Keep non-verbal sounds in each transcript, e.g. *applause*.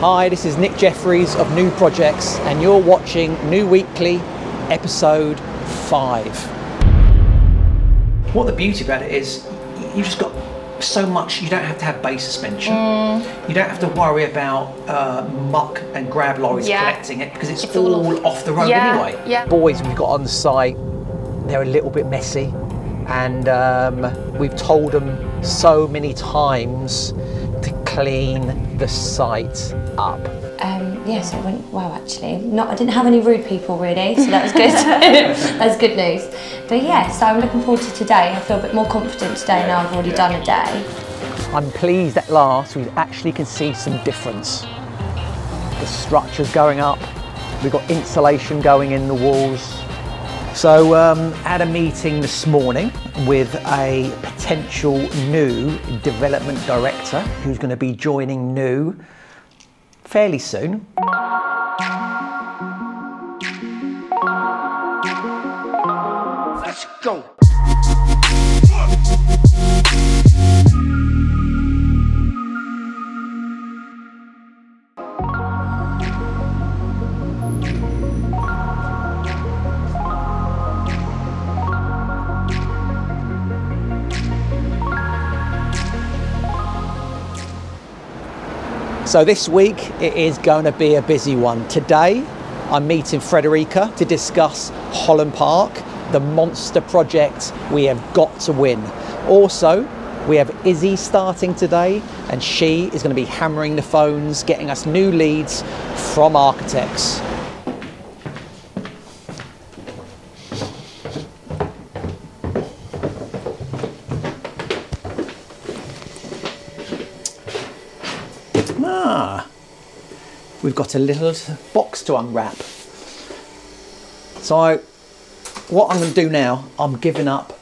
Hi, this is Nick Jeffries of New Projects, and you're watching New Weekly, episode 5. What the beauty about it is, you've just got so much, you don't have to have base suspension. You don't have to worry about uh, muck and grab lorries Yeah. collecting it because it's, It's all all, off- off the road Yeah, anyway. yeah. Boys we've got on the site, they're a little bit messy, and um, we've told them so many times to clean the site up. Um, yeah, so it went well actually. Not, I didn't have any rude people really, so that was good. *laughs* That's good news. But yeah, so I'm looking forward to today. I feel a bit more confident today now I've already done a day. I'm pleased at last we actually can see some difference. The structure's going up, we've got insulation going in the walls. So, um, had a meeting this morning with a potential new development director who's going to be joining New fairly soon. So this week it is going to be a busy one. Today I'm meeting Frederica to discuss Holland Park, the monster project we have got to win. Also, we have Izzy starting today and she is going to be hammering the phones, getting us new leads from architects. We've got a little box to unwrap. So, what I'm going to do now, I'm giving up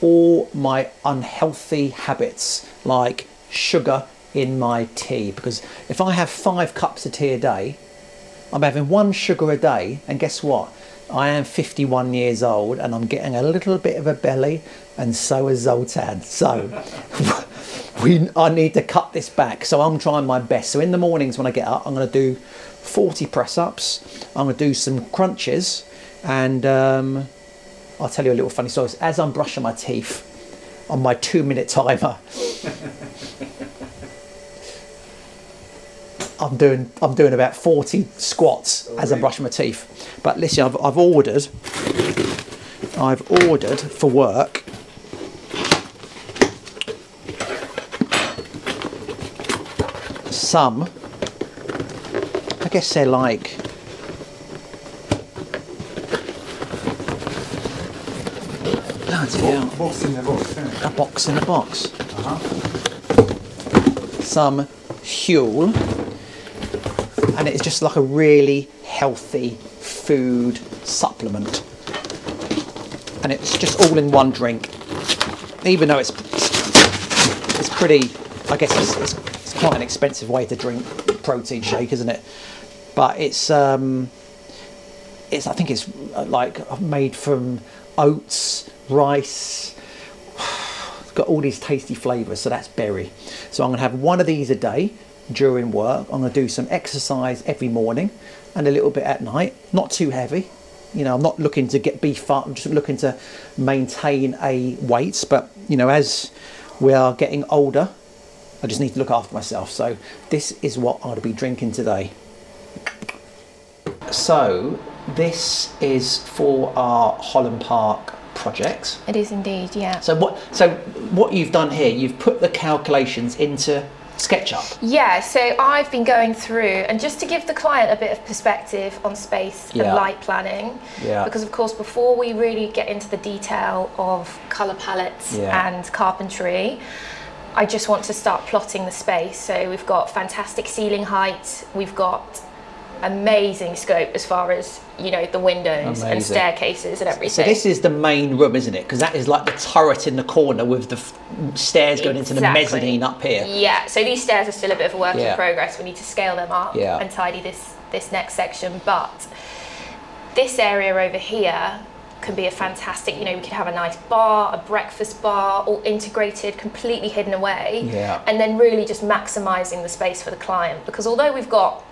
all my unhealthy habits like sugar in my tea because if I have five cups of tea a day, I'm having one sugar a day, and guess what? I am 51 years old and I'm getting a little bit of a belly, and so is Zoltan. So *laughs* we, I need to cut this back. So I'm trying my best. So in the mornings when I get up, I'm going to do 40 press ups, I'm going to do some crunches, and um, I'll tell you a little funny story. As I'm brushing my teeth on my two minute timer, *laughs* I'm doing I'm doing about 40 squats as I'm brushing my teeth. But listen, I've, I've ordered I've ordered for work some I guess they're like Bloody. Box in the box. a box in a box. Uh-huh. Some Huel, and it's just like a really healthy food supplement. And it's just all in one drink, even though it's it's pretty. I guess it's, it's quite an expensive way to drink protein shake, isn't it? But it's um, it's I think it's uh, like made from oats, rice, it's *sighs* got all these tasty flavours, so that's berry. So I'm to have one of these a day during work. I'm to do some exercise every morning and a little bit at night, not too heavy. You know, I'm not looking to get beef up, I'm just looking to maintain a weight. But, you know, as we are getting older, I just need to look after myself. So this is what I'll be drinking today. So this is for our Holland Park project. It is indeed, yeah. So what? So what you've done here? You've put the calculations into SketchUp. Yeah, so I've been going through, and just to give the client a bit of perspective on space Yeah. and light planning, Yeah. because of course, before we really get into the detail of colour palettes Yeah. and carpentry, I just want to start plotting the space. So we've got fantastic ceiling height, we've got amazing scope as far as you know the windows and staircases and everything. So this is the main room, isn't it? Because that is like the turret in the corner with the f- stairs going into the mezzanine up here. Yeah, so these stairs are still a bit of a work Yeah. in progress. We need to scale them up Yeah. and tidy this this next section. But this area over here can be a fantastic, you know, we could have a nice bar, a breakfast bar, all integrated, completely hidden away. Yeah. And then really just maximizing the space for the client. Because although we've got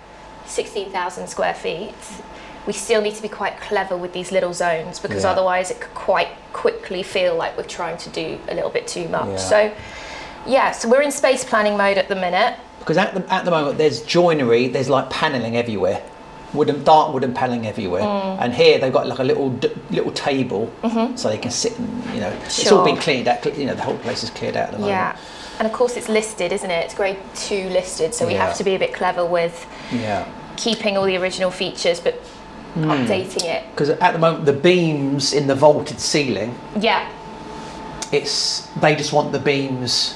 16,000 square feet, we still need to be quite clever with these little zones because Yeah. otherwise it could quite quickly feel like we're trying to do a little bit too much. Yeah. So, yeah, so we're in space planning mode at the minute. Because at the, at the moment, there's joinery, there's like paneling everywhere. Wooden, dark wooden paneling everywhere. Mm. And here they've got like a little d- little table so they can sit and, you know, sure. it's all Mm-hmm. Been cleared out. You know, the whole place is cleared out at the moment. Yeah. And of course, it's listed, isn't it? It's grade two listed, so we Yeah. have to be a bit clever with Yeah. keeping all the original features but Hmm. updating it. Because at the moment, the beams in the vaulted ceiling, Yeah, it's they just want the beams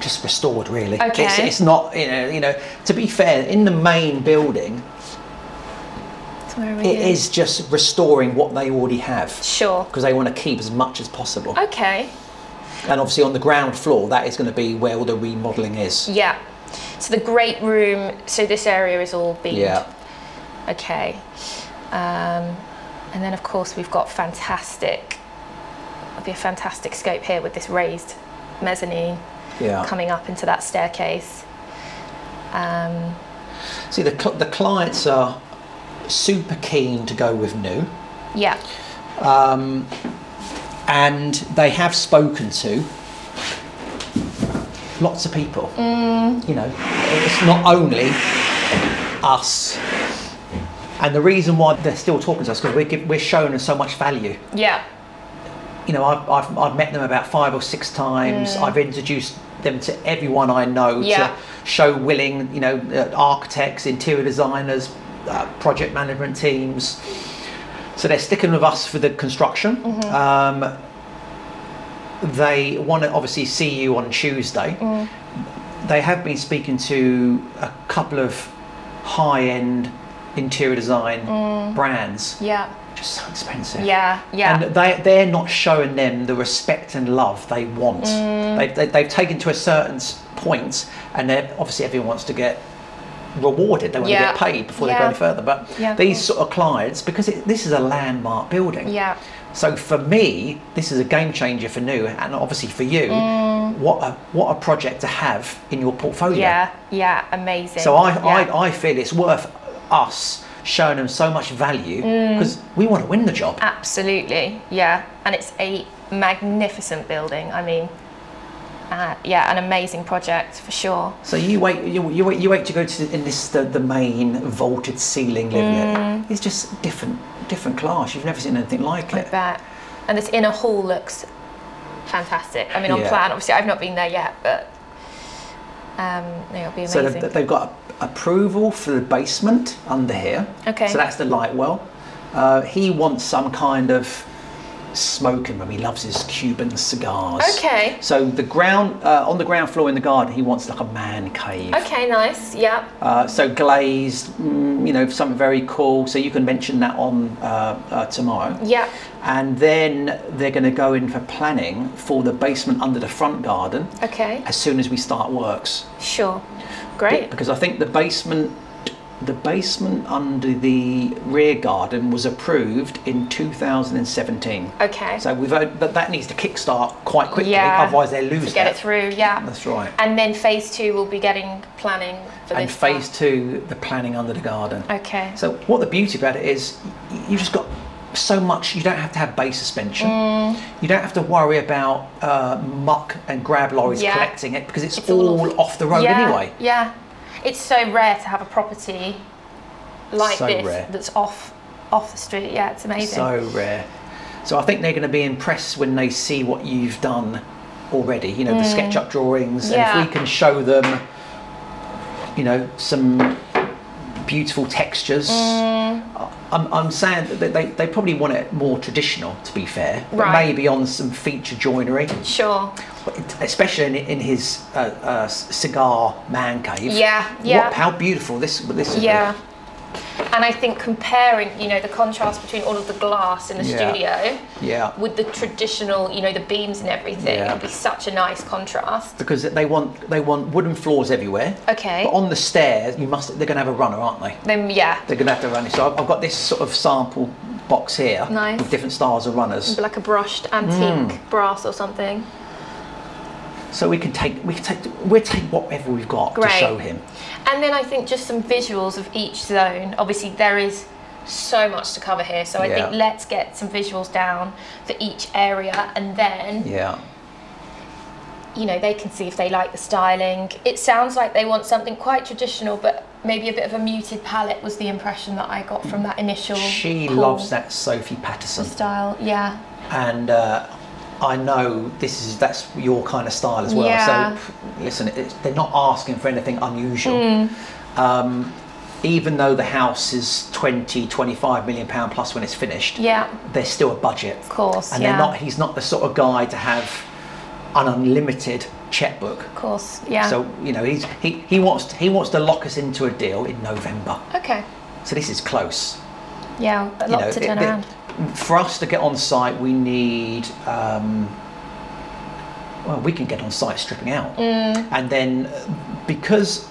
just restored really Okay. it's, it's not you know you know to be fair in the main building so where are we it is just restoring what they already have Sure. because they want to keep as much as possible Okay. and obviously on the ground floor that is going to be where all the remodeling is Yeah. So the great room. So this area is all beamed. yeah Okay. Um, and then of course we've got fantastic. There'll be a fantastic scope here with this raised mezzanine yeah coming up into that staircase. Um, see the, cl- the clients are super keen to go with new yeah. um, and they have spoken to lots of people. You know, it's not only us. And the reason why they're still talking to us because we're, we're showing them so much value. Yeah. You know, I've, I've, I've met them about five or six times. I've introduced them to everyone I know Yeah. to show willing, you know, uh, architects, interior designers, uh, project management teams. So they're sticking with us for the construction. Um, they want to obviously see you on Tuesday. They have been speaking to a couple of high-end interior design brands. Yeah. Just so expensive. Yeah. Yeah. And they, they're not showing them the respect and love they want. Mm. They, they, they've taken to a certain point, and they're, obviously everyone wants to get rewarded. They want Yeah. to get paid before they go any further. But Yeah, these sort of clients, because it, this is a landmark building. yeah. So for me, this is a game changer for new, and obviously for you, what a what a project to have in your portfolio. Mm. Yeah. Yeah. Amazing. So I, Yeah. I, I feel it's worth us showing them so much value Mm. because we want to win the job. Absolutely, yeah. And it's a magnificent building. I mean, uh, yeah, an amazing project for sure. So you wait, you, you wait, you wait to go to in this the, the main vaulted ceiling living Mm. it. It's just different, different class. You've never seen anything like I it. bet. And this inner hall looks fantastic. I mean, on Yeah. plan, obviously, I've not been there yet, but um, it'll be So they've, they've got approval for the basement under here. Okay. So that's the light well. Uh, he wants some kind of smoking room. He loves his Cuban cigars. Okay. So the ground uh, on the ground floor in the garden, he wants like a man cave. okay, nice. Yeah. Uh, so glazed, mm, you know, something very cool. So you can mention that on uh, uh, tomorrow. Yeah. And then they're going to go in for planning for the basement under the front garden Okay. as soon as we start works. Sure. Great. Because I think the basement, the basement under the rear garden was approved in 2017. Okay. So we've but that needs to kickstart quite quickly, Yeah. otherwise they lose to get that. it through, yeah. That's right. And then phase two will be getting planning for And this. phase two, the planning under the garden. Okay. So what the beauty about it is, y- you just got so much. You don't have to have base suspension. Mm. You don't have to worry about uh, muck and grab lorries Yeah. collecting it because it's, It's all all off the road yeah, anyway. Yeah. It's so rare to have a property like So this rare. that's off off the street. Yeah, it's amazing. So rare. So I think they're going to be impressed when they see what you've done already. You know, the SketchUp drawings, Mm. Yeah. and if we can show them, you know, some beautiful textures. Mm. I'm, I'm saying that they, they probably want it more traditional, to be fair, but Right. maybe on some feature joinery, Sure. especially in, in his uh, uh, cigar man cave. Yeah, yeah. What, how beautiful this this would be. And I think comparing, you know, the contrast between all of the glass in the Yeah. studio Yeah. with the traditional, you know, the beams and everything, Yeah. it'd be such a nice contrast. because they want they want wooden floors everywhere. Okay. But on the stairs, you must they're going to have a runner, aren't they? Then yeah. They're going to have to run it. So I've, I've got this sort of sample box here Nice. with different styles of runners. like a brushed antique Hmm. brass or something. So we can take we can take we'll take whatever we've got to show him. And then I think just some visuals of each zone. Obviously, there is so much to cover here, so I Yeah. think let's get some visuals down for each area, and then Yeah. you know they can see if they like the styling. It sounds like they want something quite traditional, but maybe a bit of a muted palette was the impression that I got from that initial. She loves that Sophie Paterson. style. Yeah, and uh, I know this is that's your kind of style as well. Yeah. So listen, they're not asking for anything unusual. Hmm. Um, even though the house is 20, 25 million pound plus when it's finished, yeah, there's still a budget. of course. And yeah, they're not. He's not the sort of guy to have an unlimited checkbook. of course. Yeah. So you know he's he, he wants he wants to lock us into a deal in November. okay. So this is close. Yeah, a you lot know, to turn it- around. For us to get on site, we need. Um, well, we can get on site stripping out, Mm. and then uh, because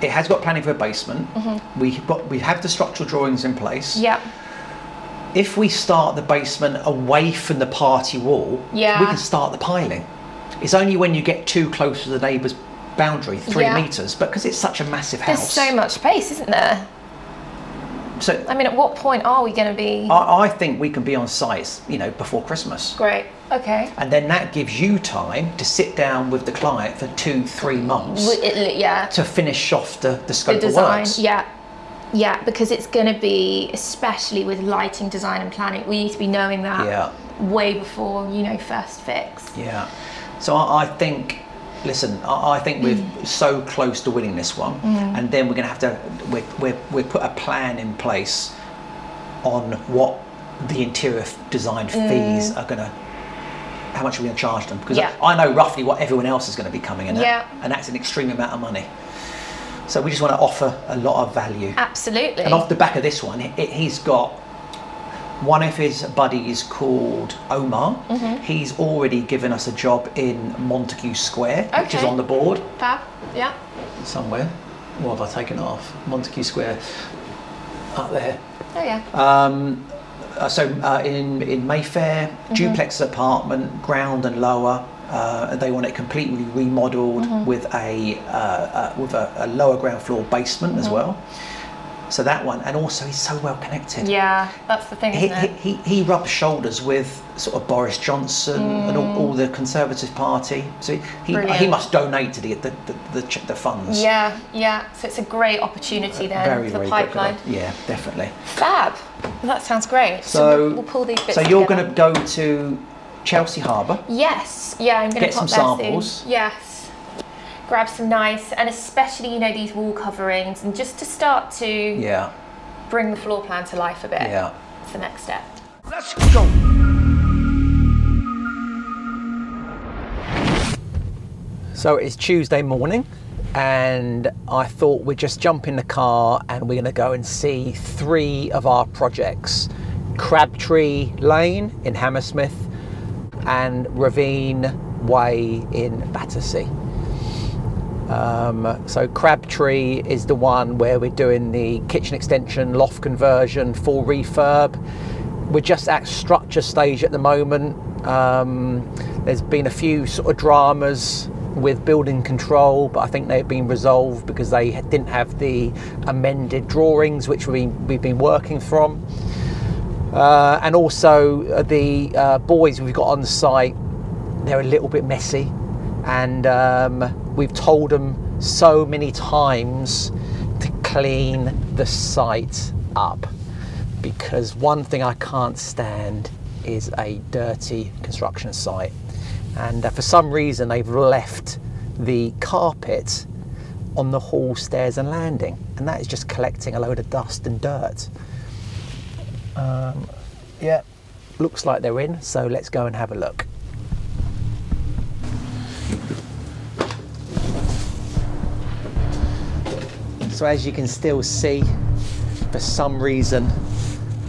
it has got planning for a basement, we got we have the structural drawings in place. Mm-hmm. Yeah. If we start the basement away from the party wall, Yeah. we can start the piling. It's only when you get too close to the neighbour's boundary, three Yeah. meters, but because it's such a massive house. There's so much space, isn't there? So I mean, at what point are we going to be? I, I think we can be on site, you know, before Christmas. Great. Okay. And then that gives you time to sit down with the client for two, three months W- it- yeah. to finish off the, the The scope of design. works. Yeah. Yeah, because it's going to be, especially with lighting, design, and planning, we need to be knowing that Yeah. way before you know first fix. Yeah. So I, I think, listen, I, I think we're mm. so close to winning this one, mm. and then we're going to have to we we we put a plan in place on what the interior design mm. fees are going to. How much are we going to charge them? Because Yeah. I, I know roughly what everyone else is going to be coming in at, Yeah. and that's an extreme amount of money. So we just want to offer a lot of value. Absolutely. And off the back of this one, it, he's got one of his buddies called Omar. Mm-hmm. He's already given us a job in Montagu Square, which is on the board Fab. Yeah. somewhere. What have I taken off? Montagu Square, up there. Oh yeah. Um, uh, so uh, in in Mayfair, Mm-hmm. duplex apartment, ground and lower. Uh, they want it completely remodeled Mm-hmm. with a uh, uh, with a, a lower ground floor basement Mm-hmm. as well. So that one, and also he's so well connected. yeah, that's the thing, He, isn't he, it? he, he rubs shoulders with sort of Boris Johnson and all, all the Conservative Party. So he, he, he must donate to the the, the, the, the funds. Yeah, yeah. So it's a great opportunity there Very, for very pipeline. good. Yeah, definitely. Fab. That sounds great. So, So, we'll, we'll pull these bits so you're going to go to Chelsea Harbour. Yes, yeah, I'm going Get to pop some samples. soon. Yes, grab some nice, and especially you know these wall coverings, and just to start to Yeah, bring the floor plan to life a bit. yeah. It's the next step. Let's go. So it's Tuesday morning, and I thought we'd just jump in the car and we're going to go and see three of our projects Crabtree Lane in Hammersmith and Ravine Way in Battersea. Um, so Crabtree is the one where we're doing the kitchen extension, loft conversion, full refurb. We're just at structure stage at the moment. Um, there's been a few sort of dramas with building control, but I think they've been resolved because they didn't have the amended drawings, which been, we've been working from. Uh, and also uh, the uh, boys we've got on the site, they're a little bit messy, and um, we've told them so many times to clean the site up because one thing I can't stand is a dirty construction site, and uh, for some reason they've left the carpet on the hall, stairs, and landing, and that is just collecting a load of dust and dirt. Um, yeah, looks like they're in, so let's go and have a look. So as you can still see, for some reason,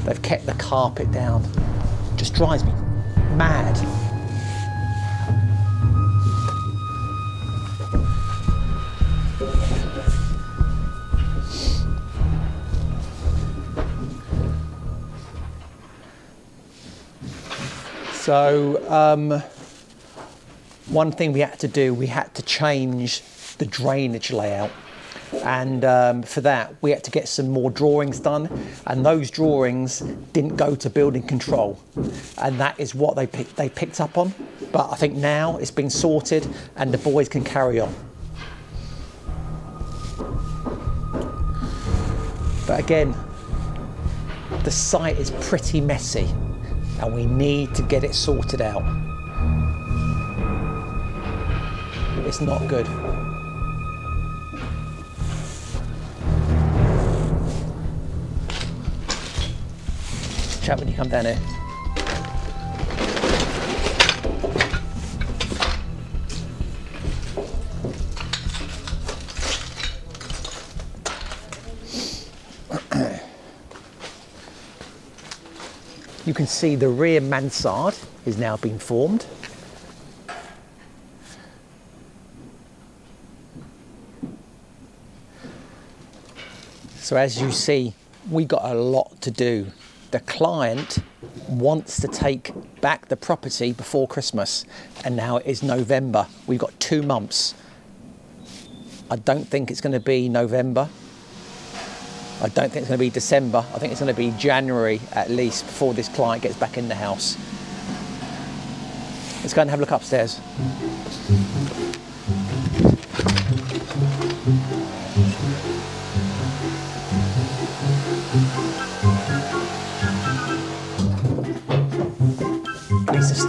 they've kept the carpet down. Just drives me mad. So, um, one thing we had to do, we had to change the drainage layout. And um, for that, we had to get some more drawings done. And those drawings didn't go to building control. And that is what they, they picked up on. But I think now it's been sorted and the boys can carry on. But again, the site is pretty messy and we need to get it sorted out. It's not good. When you come down here. *clears throat* You can see the rear mansard is now being formed. So as you see, we got a lot to do. The client wants to take back the property before Christmas, and now it is November. We've got two months. I don't think it's going to be November. I don't think it's going to be December. I think it's going to be January at least before this client gets back in the house. Let's go and have a look upstairs.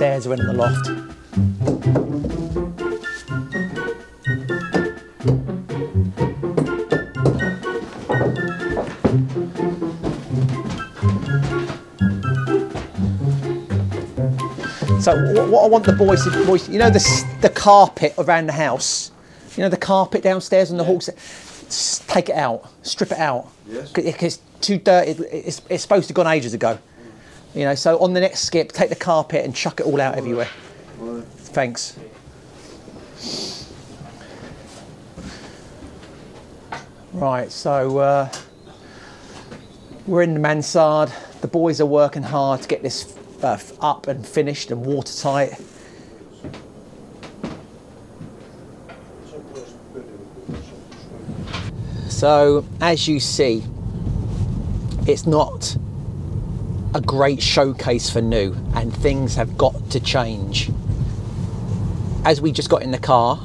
Stairs are in the loft. So what, I want the boys to, boys, you know the the carpet around the house, you know the carpet downstairs and the hall. s- Take it out, strip it out. Yes. Because it's too dirty. It's, it's supposed to have gone ages ago. You know, so on the next skip, take the carpet and chuck it all out everywhere. Thanks. Right, so uh, we're in the mansard. The boys are working hard to get this uh, up and finished and watertight. So, as you see, it's not a great showcase for new, and things have got to change. As we just got in the car,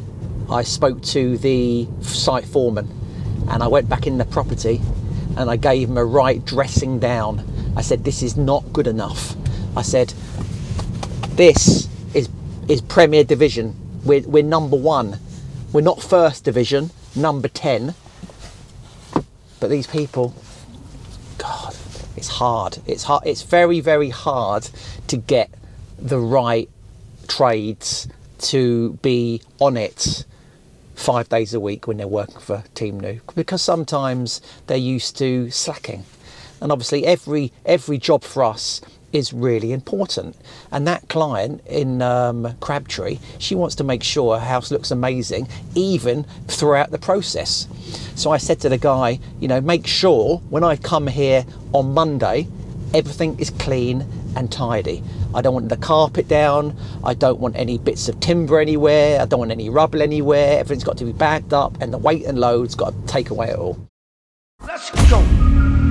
I spoke to the site foreman and I went back in the property and I gave him a right dressing down. I said, This is not good enough. I said, This is, is Premier Division. We're, we're number one. We're not first division, number 10. But these people, it's hard. It's hard. It's very, very hard to get the right trades to be on it five days a week when they're working for Team New because sometimes they're used to slacking. And obviously, every every job for us is really important. And that client in um, Crabtree, she wants to make sure her house looks amazing, even throughout the process. So I said to the guy, you know, make sure when I come here on Monday, everything is clean and tidy. I don't want the carpet down. I don't want any bits of timber anywhere. I don't want any rubble anywhere. Everything's got to be bagged up, and the weight and load's got to take away it all. Let's go.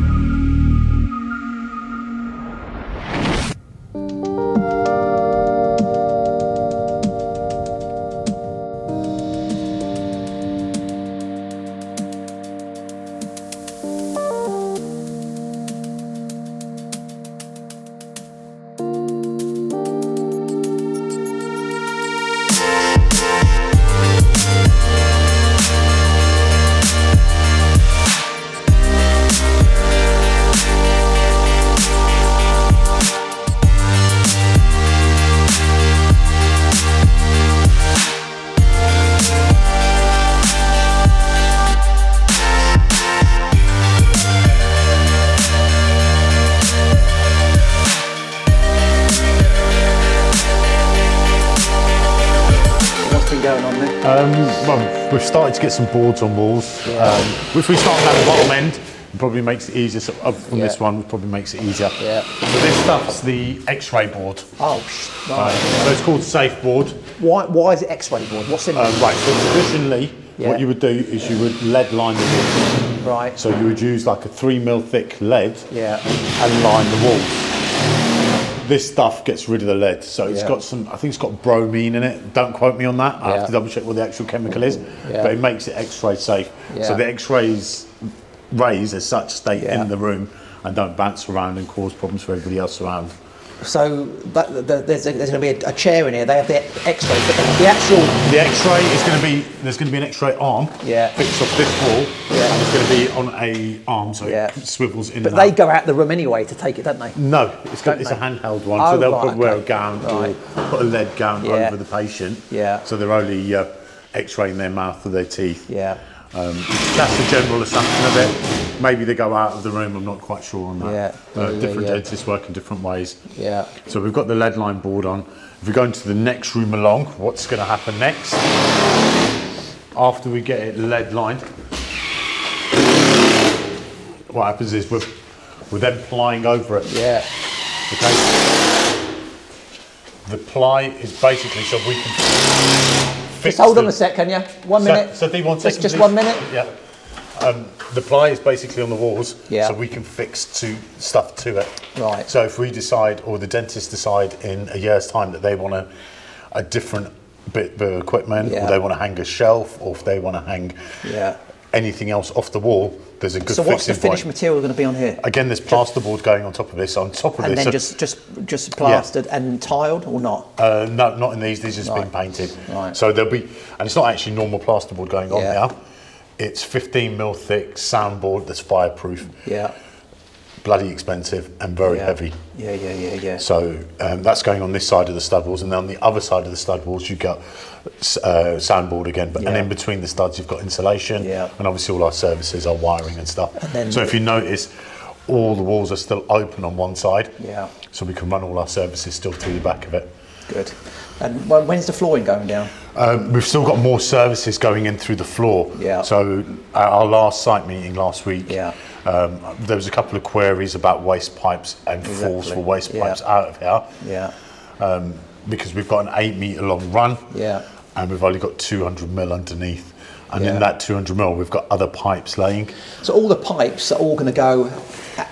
Going on there? Um, well, we've started to get some boards on walls. Um, if we start down the bottom end, It probably makes it easier. So up from this one, it probably makes it easier. Yeah. So this stuff's the X-ray board. Oh, sh- Uh, right. so it's called safe board. Why, why is it X-ray board? What's in Uh, right. So traditionally, Yeah. what you would do is you would lead line the walls. Right. So you would use like a three mil thick lead Yeah. and line the walls. This stuff gets rid of the lead, so it's Yeah. got some. I think it's got bromine in it. Don't quote me on that. I Yeah. have to double check what the actual chemical is, Yeah. but it makes it X-ray safe. So the X-rays rays as such stay in the room and don't bounce around and cause problems for everybody else around. So that, the, there's, there's going to be a, a chair in here. They have the X-ray, but the, actual The X-ray is going to be there's going to be an X-ray arm Yeah. fixed off this wall, Yeah. and it's going to be on a arm so Yeah. it swivels in. But they out. go out the room anyway to take it, don't they? No, it's, got, it's a handheld one, Oh, so they'll right, put, wear a gown Right. or put a lead gown Yeah. over the patient. Yeah. So they're only uh, X-raying their mouth or their teeth. Yeah. Um, that's the general assumption of it. Maybe they go out of the room. I'm not quite sure on that. Yeah. Uh, Yeah, different yeah. dentists work in different ways. Yeah. So we've got the lead line board on. If we go into the next room along, what's going to happen next? After we get it lead lined, what happens is we're, we're then plying over it. Yeah. Okay. The ply is basically so we can. Just hold on a sec, can you? One So- minute. So, do one Just, just one minute. Yeah. Um, the ply is basically on the walls, Yeah. so we can fix to stuff to it. Right. So if we decide, or the dentist decide in a year's time that they want a, a different bit of equipment, Yeah. or they want to hang a shelf, or if they want to hang Yeah. anything else off the wall, there's a good So what's the finished point. material going to be on here? Again, there's plasterboard going on top of this. On top of And this, then so- just just just plastered and tiled or not? Uh, no, not in these. These have just been painted. Right. So there'll be, and it's not actually normal plasterboard going on Yeah. here. It's 15 mil thick soundboard that's fireproof, Yeah. Bloody expensive and very yeah. heavy. Yeah, yeah, yeah, yeah. So um, that's going on this side of the stud walls, and then on the other side of the stud walls you've got uh, soundboard again. But and in between the studs you've got insulation, Yeah. and obviously all our services are wiring and stuff. And then- so if you notice, all the walls are still open on one side. Yeah. So we can run all our services still through the back of it. Good. And when's the flooring going down? Um, we've still got more services going in through the floor. Yeah. So at our last site meeting last week, Yeah. um, there was a couple of queries about waste pipes and falls for waste Yeah. pipes out of here Yeah. um, because we've got an eight metre long run Yeah. and we've only got 200 mil underneath. And Yeah. in that 200 mil, we've got other pipes laying. So all the pipes are all going to go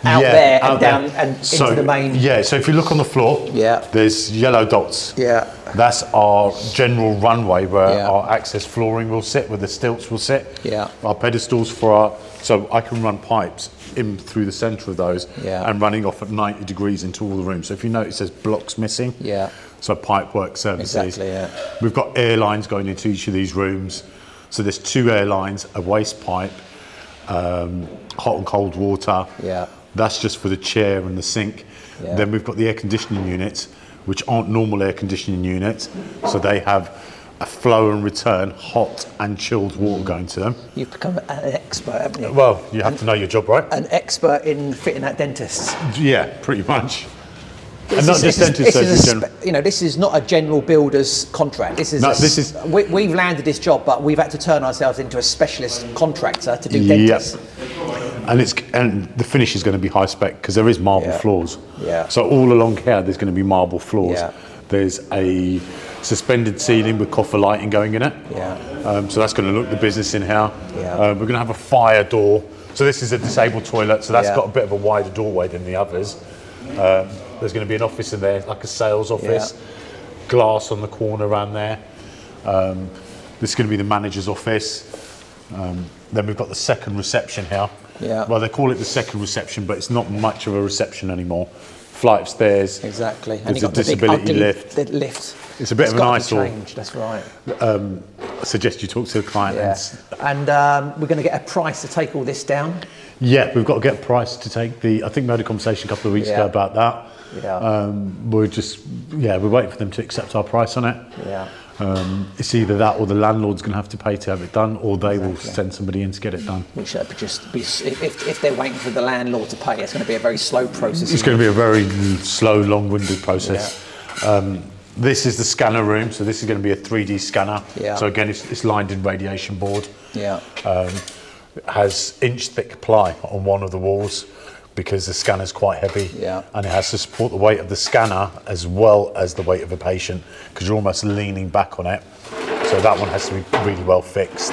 out Yeah, there and out down there. and So, into the main. Yeah, so if you look on the floor, Yeah. there's yellow dots. Yeah. That's our general runway where Yeah. our access flooring will sit, where the stilts will sit. Yeah. Our pedestals for our, so I can run pipes in through the centre of those Yeah. and running off at 90 degrees into all the rooms. So if you notice there's blocks missing. Yeah. So pipe work services. Exactly, yeah. We've got air lines going into each of these rooms. So there's two air lines, a waste pipe, um, hot and cold water. Yeah. That's just for the chair and the sink. Yeah. Then we've got the air conditioning units, which aren't normal air conditioning units. So they have a flow and return hot and chilled water going to them. You've become an expert, haven't you? Well, you have to know your job, right? An expert in fitting out dentists. Yeah, pretty much. And not is- just this is- dentist this is a surgery, spe- You know, this is not a general builder's contract. This is. No, a this is- We, we've landed this job, but we've had to turn ourselves into a specialist contractor to do Yep. dentists. And it's and the finish is going to be high spec because there is marble Yeah. floors. Yeah. So all along here, there's going to be marble floors. Yeah. There's a suspended ceiling with copper lighting going in it. Yeah. Um, so that's going to look the business in here. Yeah. Uh, we're going to have a fire door. So this is a disabled toilet. So that's Yeah. got a bit of a wider doorway than the others. Um, there's going to be an office in there, like a sales office. Glass on the corner around there. Um, this is going to be the manager's office. Um, then we've got the second reception here. Yeah. Well, they call it the second reception, but it's not much of a reception anymore. Flight of stairs. Exactly. And There's you a got the big disability lift. The lift. It's a bit of an got to be eyesore. That's right. I suggest you talk to the client. Yeah. And, And um, we're going to get a price to take all this down. yeah, we've got to get a price to take the. I think we had a conversation a couple of weeks Yeah. ago about that. Yeah. Um, we're just, yeah, we're waiting for them to accept our price on it. Yeah. Um, it's either that or the landlord's going to have to pay to have it done, or they will send somebody in to get it done. Which uh, just be, if, if they're waiting for the landlord to pay, it's going to be a very slow process. It's going to be a very slow, long-winded process. Um, this is the scanner room, so this is going to be a 3D scanner. Yeah. So again, it's, it's lined in radiation board. Yeah. Um, has inch thick ply on one of the walls because the scanner is quite heavy Yeah. and it has to support the weight of the scanner as well as the weight of a patient because you're almost leaning back on it. So that one has to be really well fixed.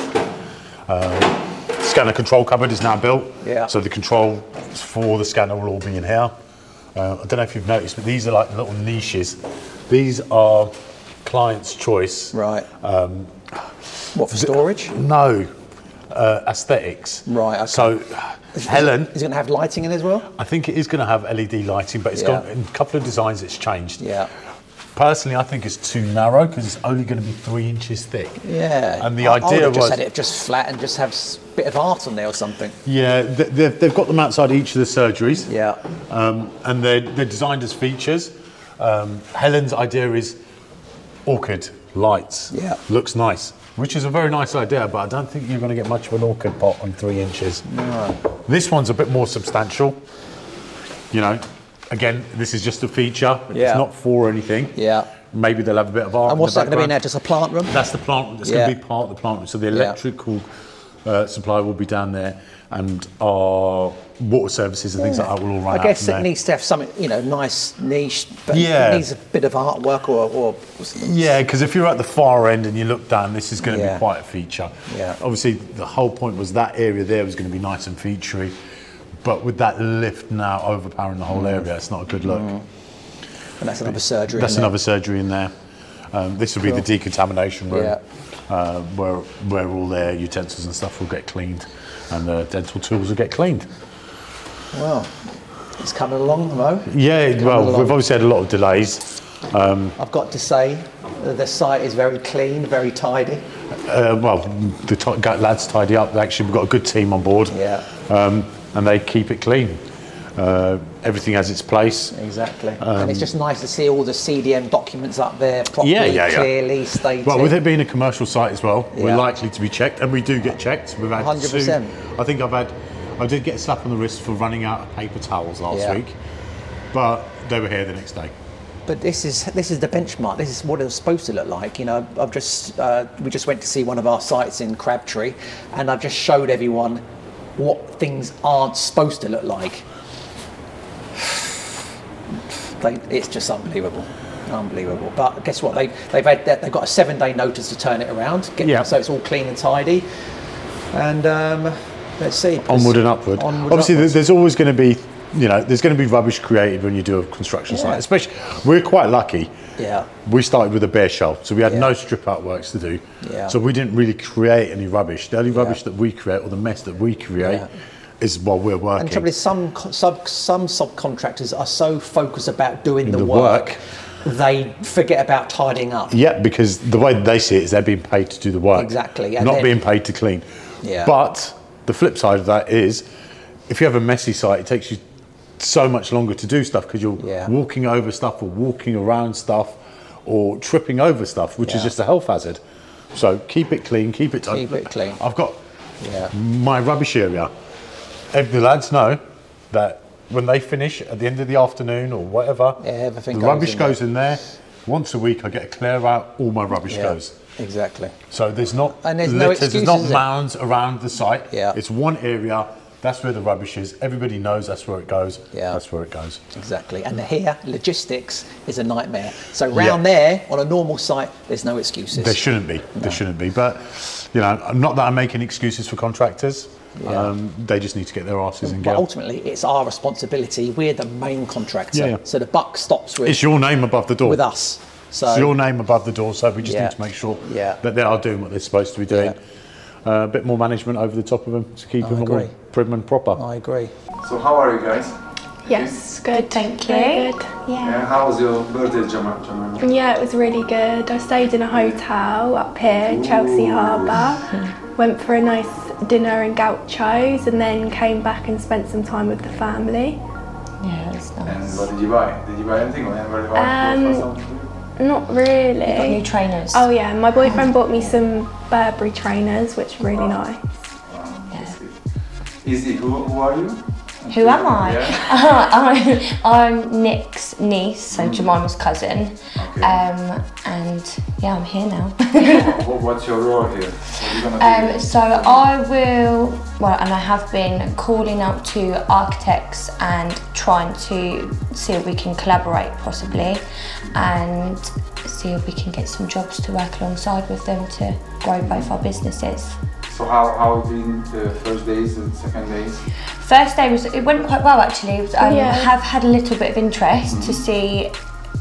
Um, scanner control cupboard is now built. Yeah. So the control for the scanner will all be in here. Uh, I don't know if you've noticed, but these are like little niches. These are client's choice. Right. what for storage? No, uh, aesthetics. Right, okay. So Helen, Is it going to have lighting in as well? I think it is going to have LED lighting, but it's Yeah. got in a couple of designs it's changed. Yeah. Personally, I think it's too narrow because it's only going to be three inches thick. Yeah. And the I- I idea just was- had it just flat and just have a bit of art on there or something. Yeah, they've, they've got them outside each of the surgeries. Yeah. Um, and they're, they're designed as features. Um, Helen's idea is orchid lights. Yeah. Looks nice, which is a very nice idea, but I don't think you're going to get much of an orchid pot on three inches. No. This one's a bit more substantial. You know, again, this is just a feature. Yeah. It's not for anything. Yeah. Maybe they'll have a bit of art. And what's that going to be now? Just a plant room? That's the plant. That's Yeah. going to be part of the plant. room. So the electrical uh, supply will be down there, and our water services and things like that will all run I guess it there. needs to have something, you know, nice niche, but Yeah. it needs a bit of artwork or, or Yeah, because if you're at the far end and you look down, this is going to Yeah. be quite a feature. Yeah. Obviously, the whole point was that area there was going to be nice and featurey, but with that lift now overpowering the whole Mm. area, it's not a good look. and that's another surgery. That's another surgery in there. Um, this will be the decontamination room, Yeah. Uh, where where all their utensils and stuff will get cleaned, and the dental tools will get cleaned. Well, it's coming along, though. Yeah, well, along. we've obviously had a lot of delays. I've got to say, uh, the site is very clean, very tidy. Uh, well, the t- lads tidy up. Actually, we've got a good team on board. Yeah. Um, and they keep it clean. Uh, everything has its place. Exactly. and it's just nice to see all the CDM documents up there properly, Um, Yeah, yeah, yeah. clearly stated. Well, with it being a commercial site as well, we're likely to be checked, and we do get checked. We've had 100%. two. I think I've had. I did get a slap on the wrist for running out of paper towels last week, but they were here the next day. But this is this is the benchmark. This is what it was supposed to look like. You know, I've just uh, we just went to see one of our sites in Crabtree, and I've just showed everyone what things aren't supposed to look like. They, it's just unbelievable, unbelievable. But guess what? They've they've had that they've got a seven day notice to turn it around. Get, Yeah. So it's all clean and tidy. And um, let's see. Onward and upward. Onward Obviously, upwards. there's, there's always going to be, you know, there's going to be rubbish created when you do a construction Yeah. site. Especially, we're quite lucky. Yeah. We started with a bare shell, so we had Yeah. no strip out works to do. Yeah. So we didn't really create any rubbish. The only rubbish that we create, or the mess that we create, Yeah. Is while we're working. And the trouble is, some sub some subcontractors are so focused about doing the, The work, work. they forget about tidying up. Yeah, because the way they see it is they're being paid to do the work. Exactly, and Not then- being paid to clean. Yeah. But the flip side of that is if you have a messy site, it takes you so much longer to do stuff because you're Yeah. walking over stuff or walking around stuff or tripping over stuff, which is just a health hazard. So keep it clean, keep it Keep it clean. I've got Yeah. my rubbish area. If the lads know that when they finish at the end of the afternoon or whatever, Yeah, everything the goes rubbish in goes in there. Once a week, I get a clear out. All my rubbish Yeah, goes. exactly. So there's not And there's no litters, there's not excuses, is it? mounds around the site. Yeah. It's one area. That's where the rubbish is. Everybody knows that's where it goes. Yeah. That's where it goes. Exactly. And here, logistics is a nightmare. So round Yeah. there, on a normal site, there's no excuses. There shouldn't be. There shouldn't be. But you know, not that I'm making excuses for contractors. Yeah. Um, they just need to get their asses and but ultimately, it's our responsibility. We're the main contractor. Yeah, yeah. So the buck stops with, It's your name above the door. with us. So It's your name above the door, so we just Yeah. need to make sure Yeah. that they are doing what they're supposed to be doing. Uh, a bit more management over the top of them to keep I them all agree. prim and proper. I agree. So how are you guys? Yes, good. Thank Very you. good. And how was your birthday, Jamal? Jamal? Yeah, it was really good. I stayed in a hotel up here, in Chelsea Harbour. *laughs* Went for a nice dinner in Gauchos and then came back and spent some time with the family. Yeah, it's And nice. what did you buy? Did you buy anything or anybody buy Um, something? Not Got new trainers. Oh yeah, my boyfriend bought me some Burberry trainers, which are really nice. yeah. Easy. Who, who are you? Who am I? Yeah. *laughs* I'm, I'm Nick's niece, so Jemima's cousin. Okay. Um, and yeah, I'm here now. *laughs* What, what's your role here? You? Um, so I will, well, and I have been calling out to architects and trying to see if we can collaborate possibly and see if we can get some jobs to work alongside with them to grow both our businesses. So how how been the first days and second days? First day was, it went quite well actually. It was, um, Yeah. have had a little bit of interest to see,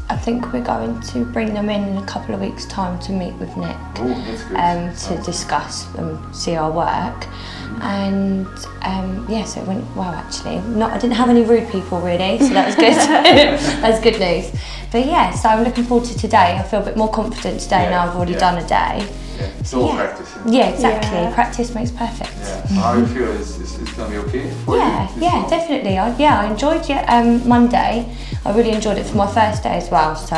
I think we're going to bring them in in a couple of weeks' time to meet with Nick. Oh, that's good. um, to discuss and see our work. And um, yeah, so it went well actually. Not, I didn't have any rude people really, so that was good. *laughs* *laughs* That's good news. But yeah, so I'm looking forward to today. I feel a bit more confident today Yeah, now I've already yeah. done a day. Yeah, it's all yeah. practice. Yeah. Yeah, exactly. Yeah. Practice makes perfect. Yeah. So how you feel? Is, is it's gonna be okay for Yeah, you? yeah, definitely. I, yeah, I enjoyed it um, Monday. I really enjoyed it for my first day as well. So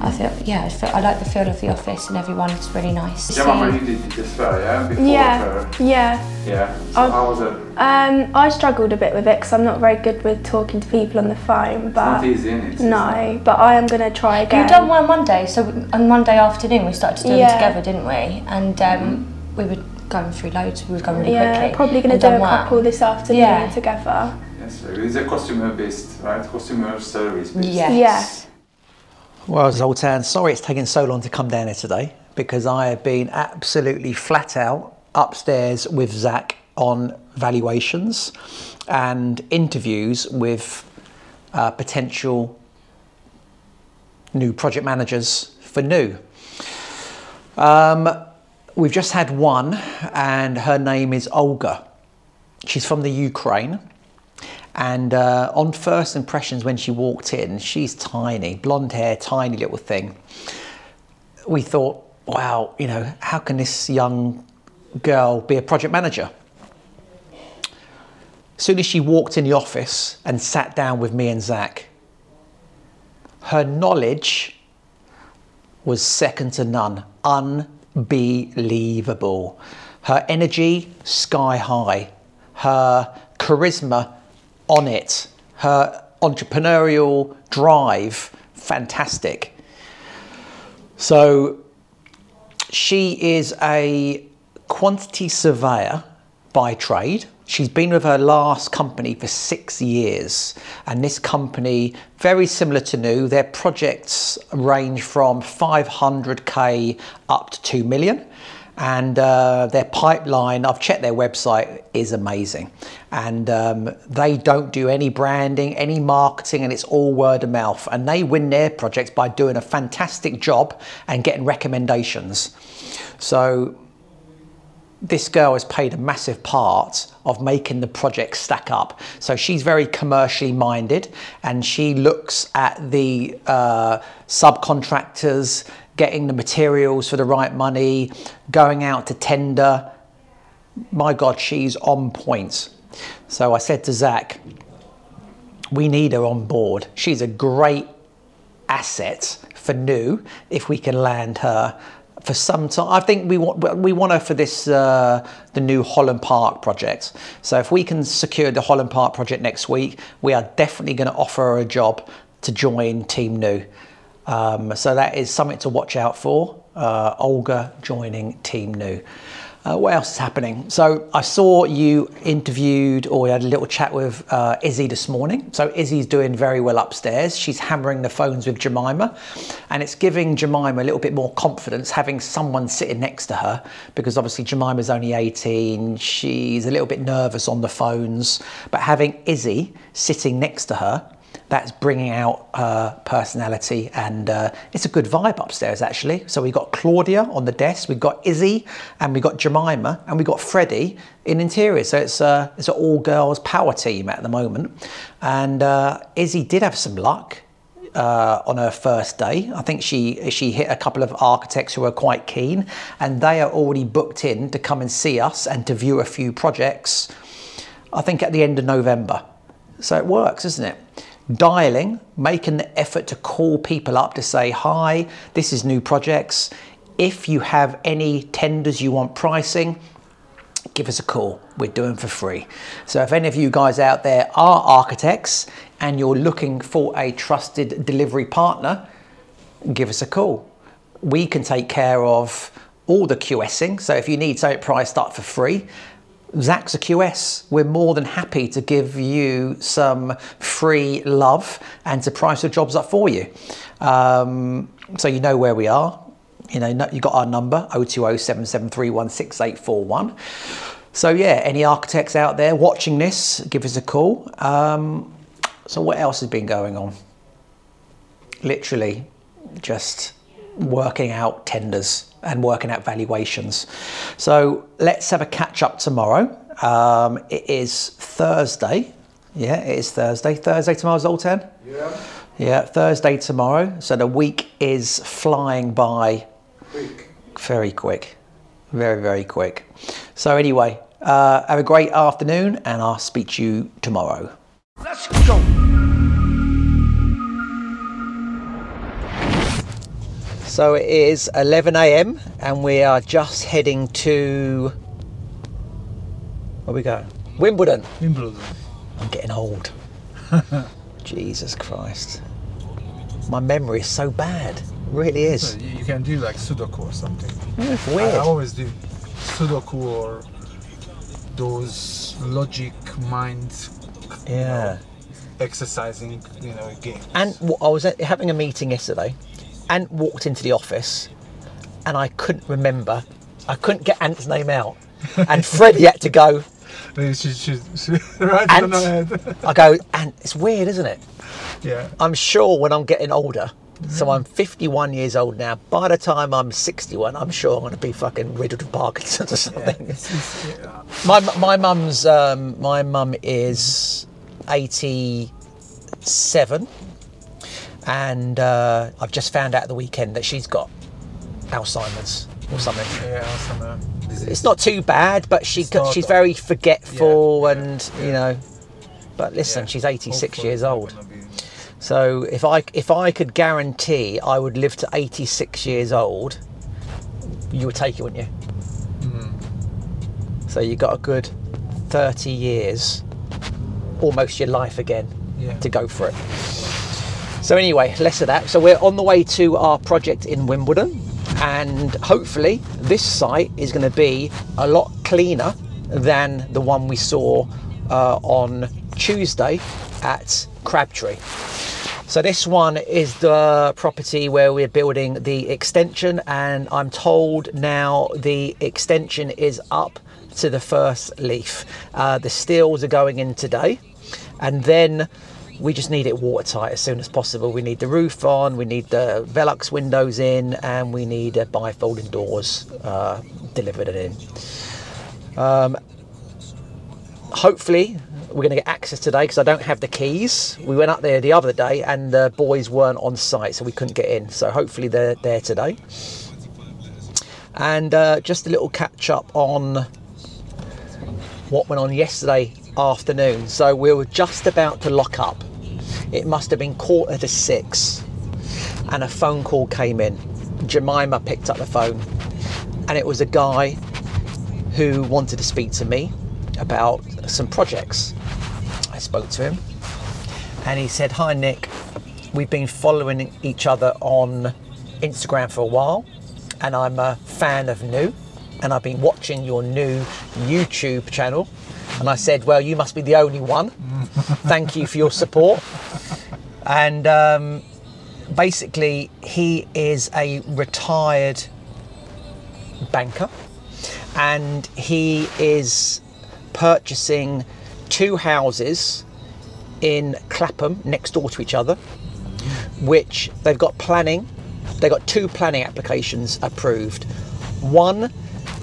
I feel, yeah, I, feel, I like the feel of the office and everyone's really nice. Yeah, Mama, you did it as well, yeah? Before Yeah, her. yeah. Yeah. So I've- how was it? Um, I struggled a bit with it because I'm not very good with talking to people on the phone. It's not But easy, innit? It's no, but I am gonna try again. You done one Monday, so on Monday afternoon we started to do Yeah. them together, didn't we? And um, we were going through loads. We were going really Yeah, quickly. probably gonna do a done well. couple this afternoon Yeah. together. Yes. It's a customer based, right? Customer service based. Yes. Yeah. Well, Zoltan, sorry it's taken so long to come down here today because I have been absolutely flat out upstairs with Zach on valuations and interviews with uh, potential new project managers for new. Um, we've just had one, and her name is Olga. She's from the Ukraine. And uh, on first impressions, when she walked in, she's tiny, blonde hair, tiny little thing. We thought, wow, you know, how can this young girl be a project manager? As soon as she walked in the office and sat down with me and Zach, her knowledge was second to none. Unbelievable. Her energy, sky high. Her charisma, on it. Her entrepreneurial drive, fantastic. So she is a quantity surveyor by trade. She's been with her last company for six years, and this company, very similar to New, their projects range from 500k up to 2 million. And uh, their pipeline, I've checked their website, is amazing. And um, they don't do any branding, any marketing, and it's all word of mouth. And they win their projects by doing a fantastic job and getting recommendations. So this girl has played a massive part of making the project stack up. So she's very commercially minded and she looks at the uh, subcontractors, getting the materials for the right money, going out to tender. My God, she's on point. So I said to Zach, we need her on board. She's a great asset for new if we can land her for some time. I think we want we want her for this uh, the new Holland Park project. So if we can secure the Holland Park project next week, we are definitely going to offer her a job to join Team New. Um, so that is something to watch out for. Uh, Olga joining Team New. Uh, what else is happening? So I saw you interviewed or you had a little chat with uh, Izzy this morning. So Izzy's doing very well upstairs. She's hammering the phones with Jemima, and it's giving Jemima a little bit more confidence having someone sitting next to her because obviously Jemima's only 18. She's a little bit nervous on the phones, but having Izzy sitting next to her that's bringing out her personality and uh, it's a good vibe upstairs actually so we've got claudia on the desk we've got izzy and we've got jemima and we've got freddie in interior so it's, uh, it's an all girls power team at the moment and uh, izzy did have some luck uh, on her first day. I think she she hit a couple of architects who are quite keen, and they are already booked in to come and see us and to view a few projects. I think at the end of November. So it works, isn't it? Dialing, making the effort to call people up to say, hi, this is new projects. If you have any tenders you want pricing, give us a call. We're doing for free. So if any of you guys out there are architects and you're looking for a trusted delivery partner, give us a call. We can take care of all the QSing. So if you need something priced up for free, Zach's a QS. We're more than happy to give you some free love and to price the jobs up for you. Um, so you know where we are. You know, you got our number 020 773 16841. So yeah, any architects out there watching this, give us a call. Um, so what else has been going on? Literally, just working out tenders and working out valuations. So let's have a catch up tomorrow. Um, it is Thursday. Yeah, it is Thursday. Thursday tomorrow, Zoltan? Yeah. Yeah, Thursday tomorrow. So the week is flying by Quick. very quick. Very, very quick. So, anyway, uh, have a great afternoon and I'll speak to you tomorrow. Let's go. So, it is 11 a.m. and we are just heading to. Where we go? Wimbledon. Wimbledon. I'm getting old. *laughs* Jesus Christ. My memory is so bad. It really is. So you you can do like Sudoku or something. Mm, it's I weird. always do Sudoku or those logic mind Yeah. exercising, you know, games. And I was having a meeting yesterday and walked into the office and I couldn't remember. I couldn't get Ant's name out. And Freddie had to go. *laughs* She should write it Ant. I go, Ant, it's weird, isn't it? yeah. I'm sure when I'm getting older, so I'm 51 years old now, by the time I'm 61, I'm sure I'm going to be fucking riddled with Parkinson's or *laughs* something. Yeah. My, my mum's, um, my mum is 87 and uh, I've just found out the weekend that she's got Alzheimer's or something. Yeah, uh, disease. It's not too bad, but she she's very forgetful Yeah, yeah, and you know. But listen, Yeah. she's 86 Hopefully years old. be- So if I if I could guarantee I would live to 86 years old, you would take it, wouldn't you? So you got a good 30 years, almost your life again, Yeah. to go for it. So anyway, less of that. So we're on the way to our project in Wimbledon, and hopefully this site is going to be a lot cleaner than the one we saw uh, on Tuesday at Crabtree. So this one is the property where we're building the extension, and I'm told now the extension is up to the first leaf. Uh, the steels are going in today, and then we just need it watertight as soon as possible. We need the roof on, we need the Velux windows in, and we need uh, bifolding doors uh, delivered in. Um, hopefully we're going to get access today because I don't have the keys. We went up there the other day and the boys weren't on site, so we couldn't get in. So hopefully they're there today. And uh, just a little catch up on what went on yesterday afternoon. So we were just about to lock up. It must have been quarter to six, and a phone call came in. Jemima picked up the phone, and it was a guy who wanted to speak to me about some projects. I spoke to him and he said, Hi Nick, we've been following each other on Instagram for a while and I'm a fan of New and I've been watching your new YouTube channel. And I said, Well, you must be the only one. Thank you for your support. And um, basically, he is a retired banker and he is purchasing two houses in Clapham next door to each other, which they've got planning. They've got two planning applications approved. One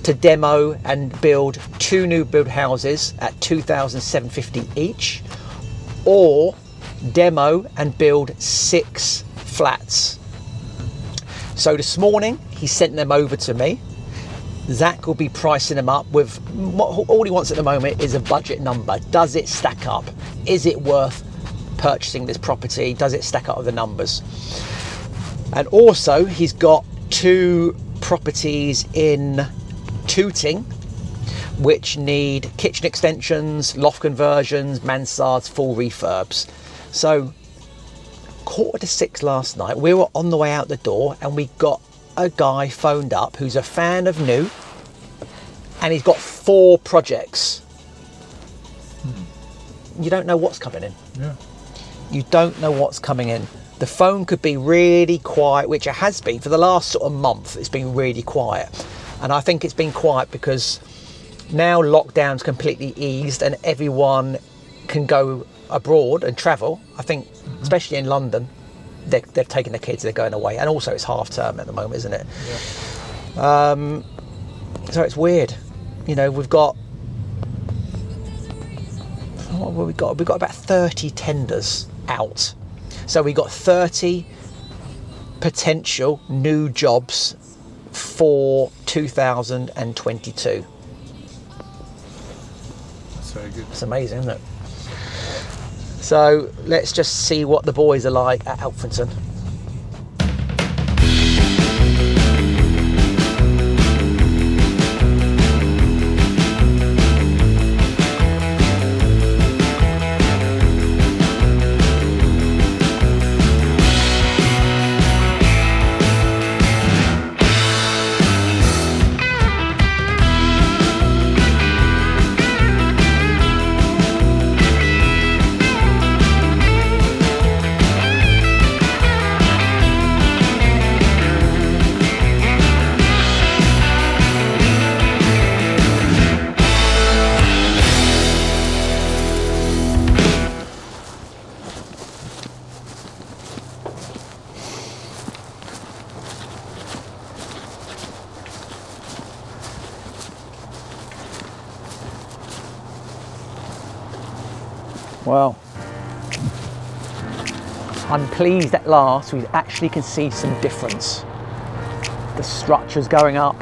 to demo and build two new build houses at 2,750 each, or demo and build six flats. So this morning he sent them over to me. Zach will be pricing them up with all he wants at the moment is a budget number. Does it stack up? Is it worth purchasing this property? Does it stack up with the numbers? And also, he's got two properties in Tooting which need kitchen extensions, loft conversions, mansards, full refurbs. So, quarter to six last night, we were on the way out the door and we got a guy phoned up who's a fan of new and he's got four projects. Hmm. You don't know what's coming in. Yeah. You don't know what's coming in. The phone could be really quiet, which it has been for the last sort of month. It's been really quiet. And I think it's been quiet because now lockdown's completely eased and everyone can go abroad and travel. I think, especially in London, they're, they've taken their kids, they're going away. And also, it's half term at the moment, isn't it? Yeah. Um, so it's weird. You know, we've got what have we got? We've got about 30 tenders out. So we've got 30 potential new jobs for 2022. That's very good. It's amazing, isn't it? So let's just see what the boys are like at Alfrington. Pleased at last we actually can see some difference. The structure's going up,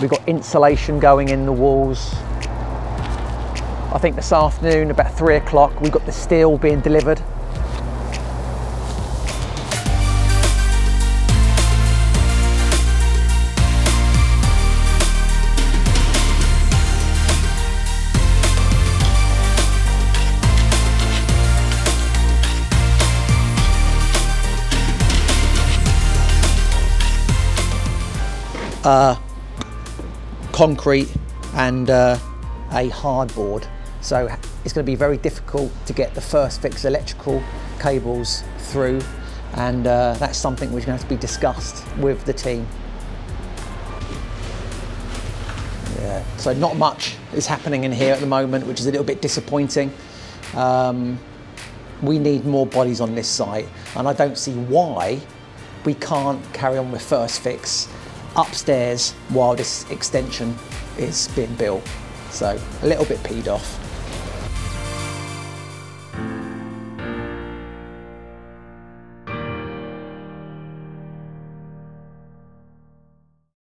we've got insulation going in the walls. I think this afternoon, about three o'clock, we've got the steel being delivered. Concrete and uh, a hardboard. So it's going to be very difficult to get the first fix electrical cables through, and uh, that's something which is going to have to be discussed with the team. Yeah, so not much is happening in here at the moment, which is a little bit disappointing. Um, we need more bodies on this site, and I don't see why we can't carry on with first fix upstairs while this extension is being built. So a little bit peed off.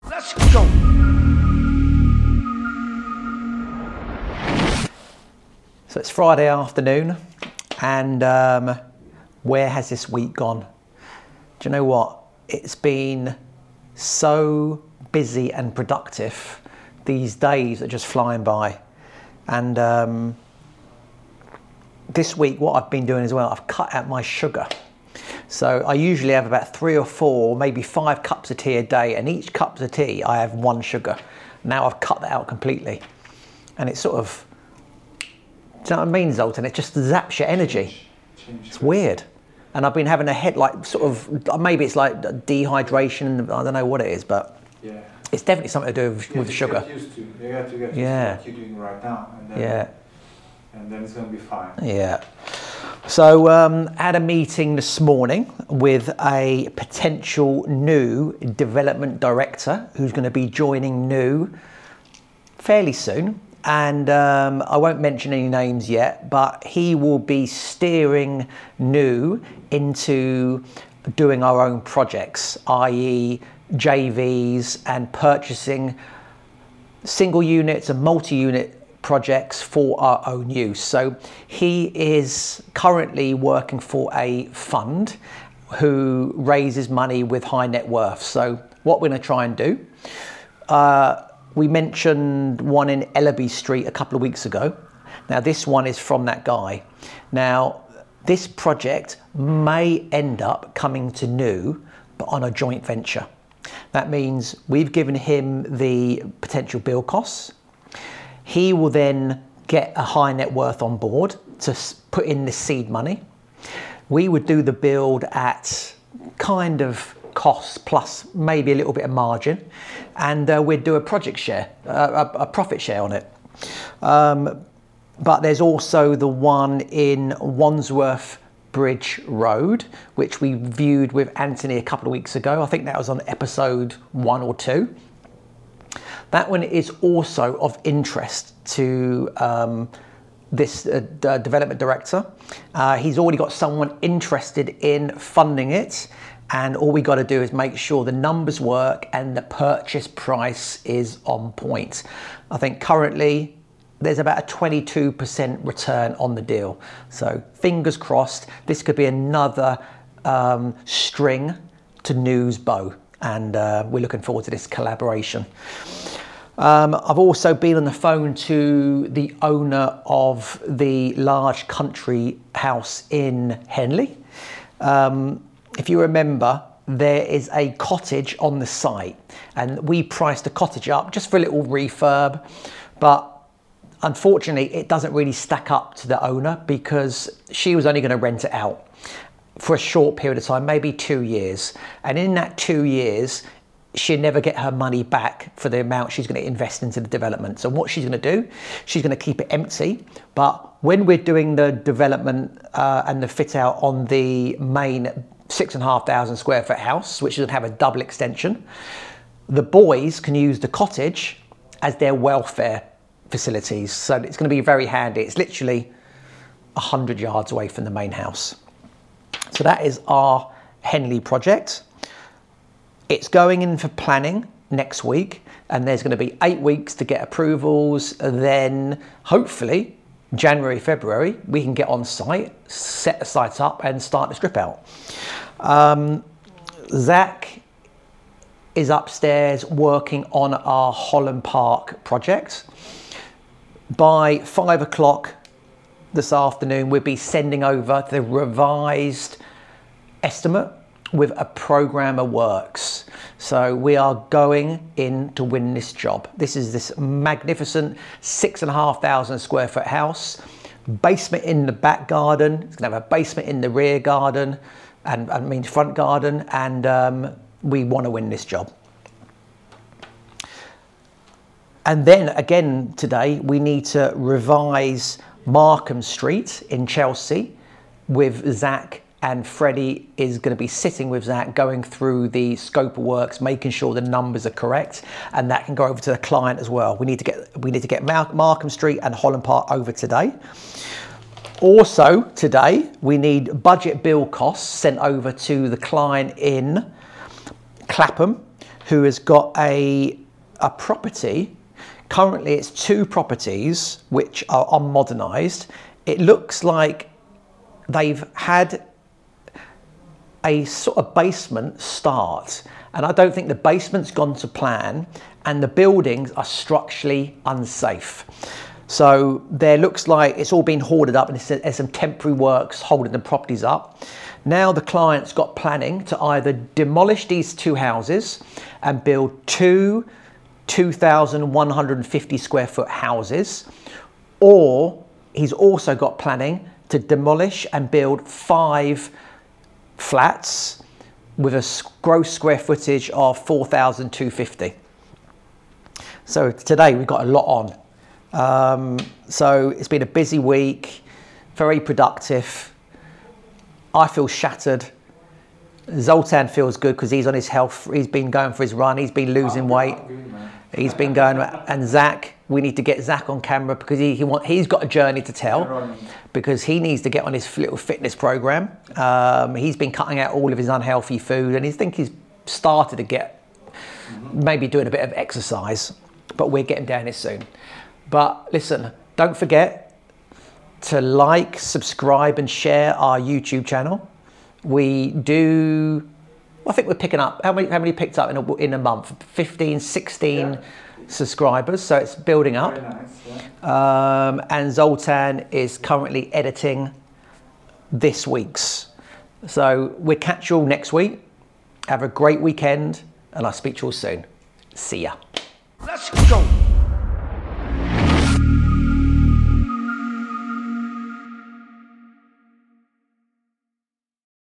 Let's go. So it's Friday afternoon, and um, where has this week gone? Do you know what? It's been so busy and productive. These days are just flying by. And um, this week, what I've been doing as well, I've cut out my sugar. So I usually have about three or four, maybe five cups of tea a day, and each cup of tea I have one sugar. Now I've cut that out completely, and it's sort of, do you know what I mean, Zoltan? It just zaps your energy. It's weird. And I've been having a head like sort of maybe it's like dehydration. I don't know what it is, but Yeah. it's definitely something to do with, You with to sugar. Get used to. You have to get used Yeah. to what you're doing right now, and then, Yeah. and then it's gonna be fine. Yeah. So um, had a meeting this morning with a potential new development director who's going to be joining new fairly soon. And um, I won't mention any names yet, but he will be steering new into doing our own projects, i.e., JVs and purchasing single units and multi-unit projects for our own use. So he is currently working for a fund who raises money with high net worth. So what we're going to try and do, uh, we mentioned one in Ellaby Street a couple of weeks ago. Now, this one is from that guy. Now, this project may end up coming to New, but on a joint venture. That means we've given him the potential bill costs. He will then get a high net worth on board to put in the seed money. We would do the build at kind of cost plus maybe a little bit of margin, and uh, we'd do a project share, uh, a, a profit share on it. Um, but there's also the one in Wandsworth Bridge Road, which we viewed with Anthony a couple of weeks ago. I think that was on episode one or two. That one is also of interest to um, this uh, d- development director. Uh, he's already got someone interested in funding it, and all we got to do is make sure the numbers work and the purchase price is on point. I think currently there's about a 22% return on the deal. So fingers crossed, this could be another um, string to News bow, and uh, we're looking forward to this collaboration. Um, I've also been on the phone to the owner of the large country house in Henley. Um, if you remember, there is a cottage on the site, and we priced the cottage up just for a little refurb, but unfortunately, it doesn't really stack up to the owner because she was only going to rent it out for a short period of time, maybe two years. And in that two years, she'd never get her money back for the amount she's going to invest into the development. So what she's going to do, she's going to keep it empty. But when we're doing the development uh, and the fit out on the main six and a half thousand square foot house, which to have a double extension, the boys can use the cottage as their welfare facilities. So it's going to be very handy. It's literally 100 yards away from the main house. So that is our Henley project. It's going in for planning next week, and there's going to be eight weeks to get approvals. Then, hopefully, January, February, we can get on site, set the site up, and start the strip out. Um, Zach is upstairs working on our Holland Park project. By five o'clock this afternoon, we'll be sending over the revised estimate with a programmer works. So we are going in to win this job. This is this magnificent six and a half thousand square foot house, basement in the back garden. It's to have a basement in the rear garden, and I mean front garden, and um, we want to win this job. And then again today, we need to revise Markham Street in Chelsea with Zach and Freddie is going to be sitting with Zach going through the scope of works, making sure the numbers are correct, and that can go over to the client as well. We need to get we need to get Mar- Markham Street and Holland Park over today. Also today, we need budget bill costs sent over to the client in Clapham, who has got a a property. Currently, it's two properties which are unmodernised. It looks like they've had a sort of basement start, and I don't think the basement's gone to plan, and the buildings are structurally unsafe. So there looks like it's all been hoarded up, and there's some temporary works holding the properties up. Now the client's got planning to either demolish these two houses and build two 2,150 square foot houses, or he's also got planning to demolish and build five flats with a gross square footage of 4,250. So today we've got a lot on. Um, so it's been a busy week, very productive. I feel shattered. Zoltan feels good because he's on his health. He's been going for his run. He's been losing weight. He's been going. And Zach, we need to get Zach on camera because he, he want, he's got a journey to tell because he needs to get on his little fitness program. Um, he's been cutting out all of his unhealthy food and he think he's started to get maybe doing a bit of exercise, but we're getting down this soon. But listen, don't forget to like, subscribe, and share our YouTube channel. We do, I think we're picking up, how many, how many picked up in a, in a month? 15, 16 subscribers, so it's building up. Very nice. Yeah. Um, and Zoltan is currently editing this week's. So we'll catch you all next week. Have a great weekend, and I'll speak to you all soon. See ya. Let's go.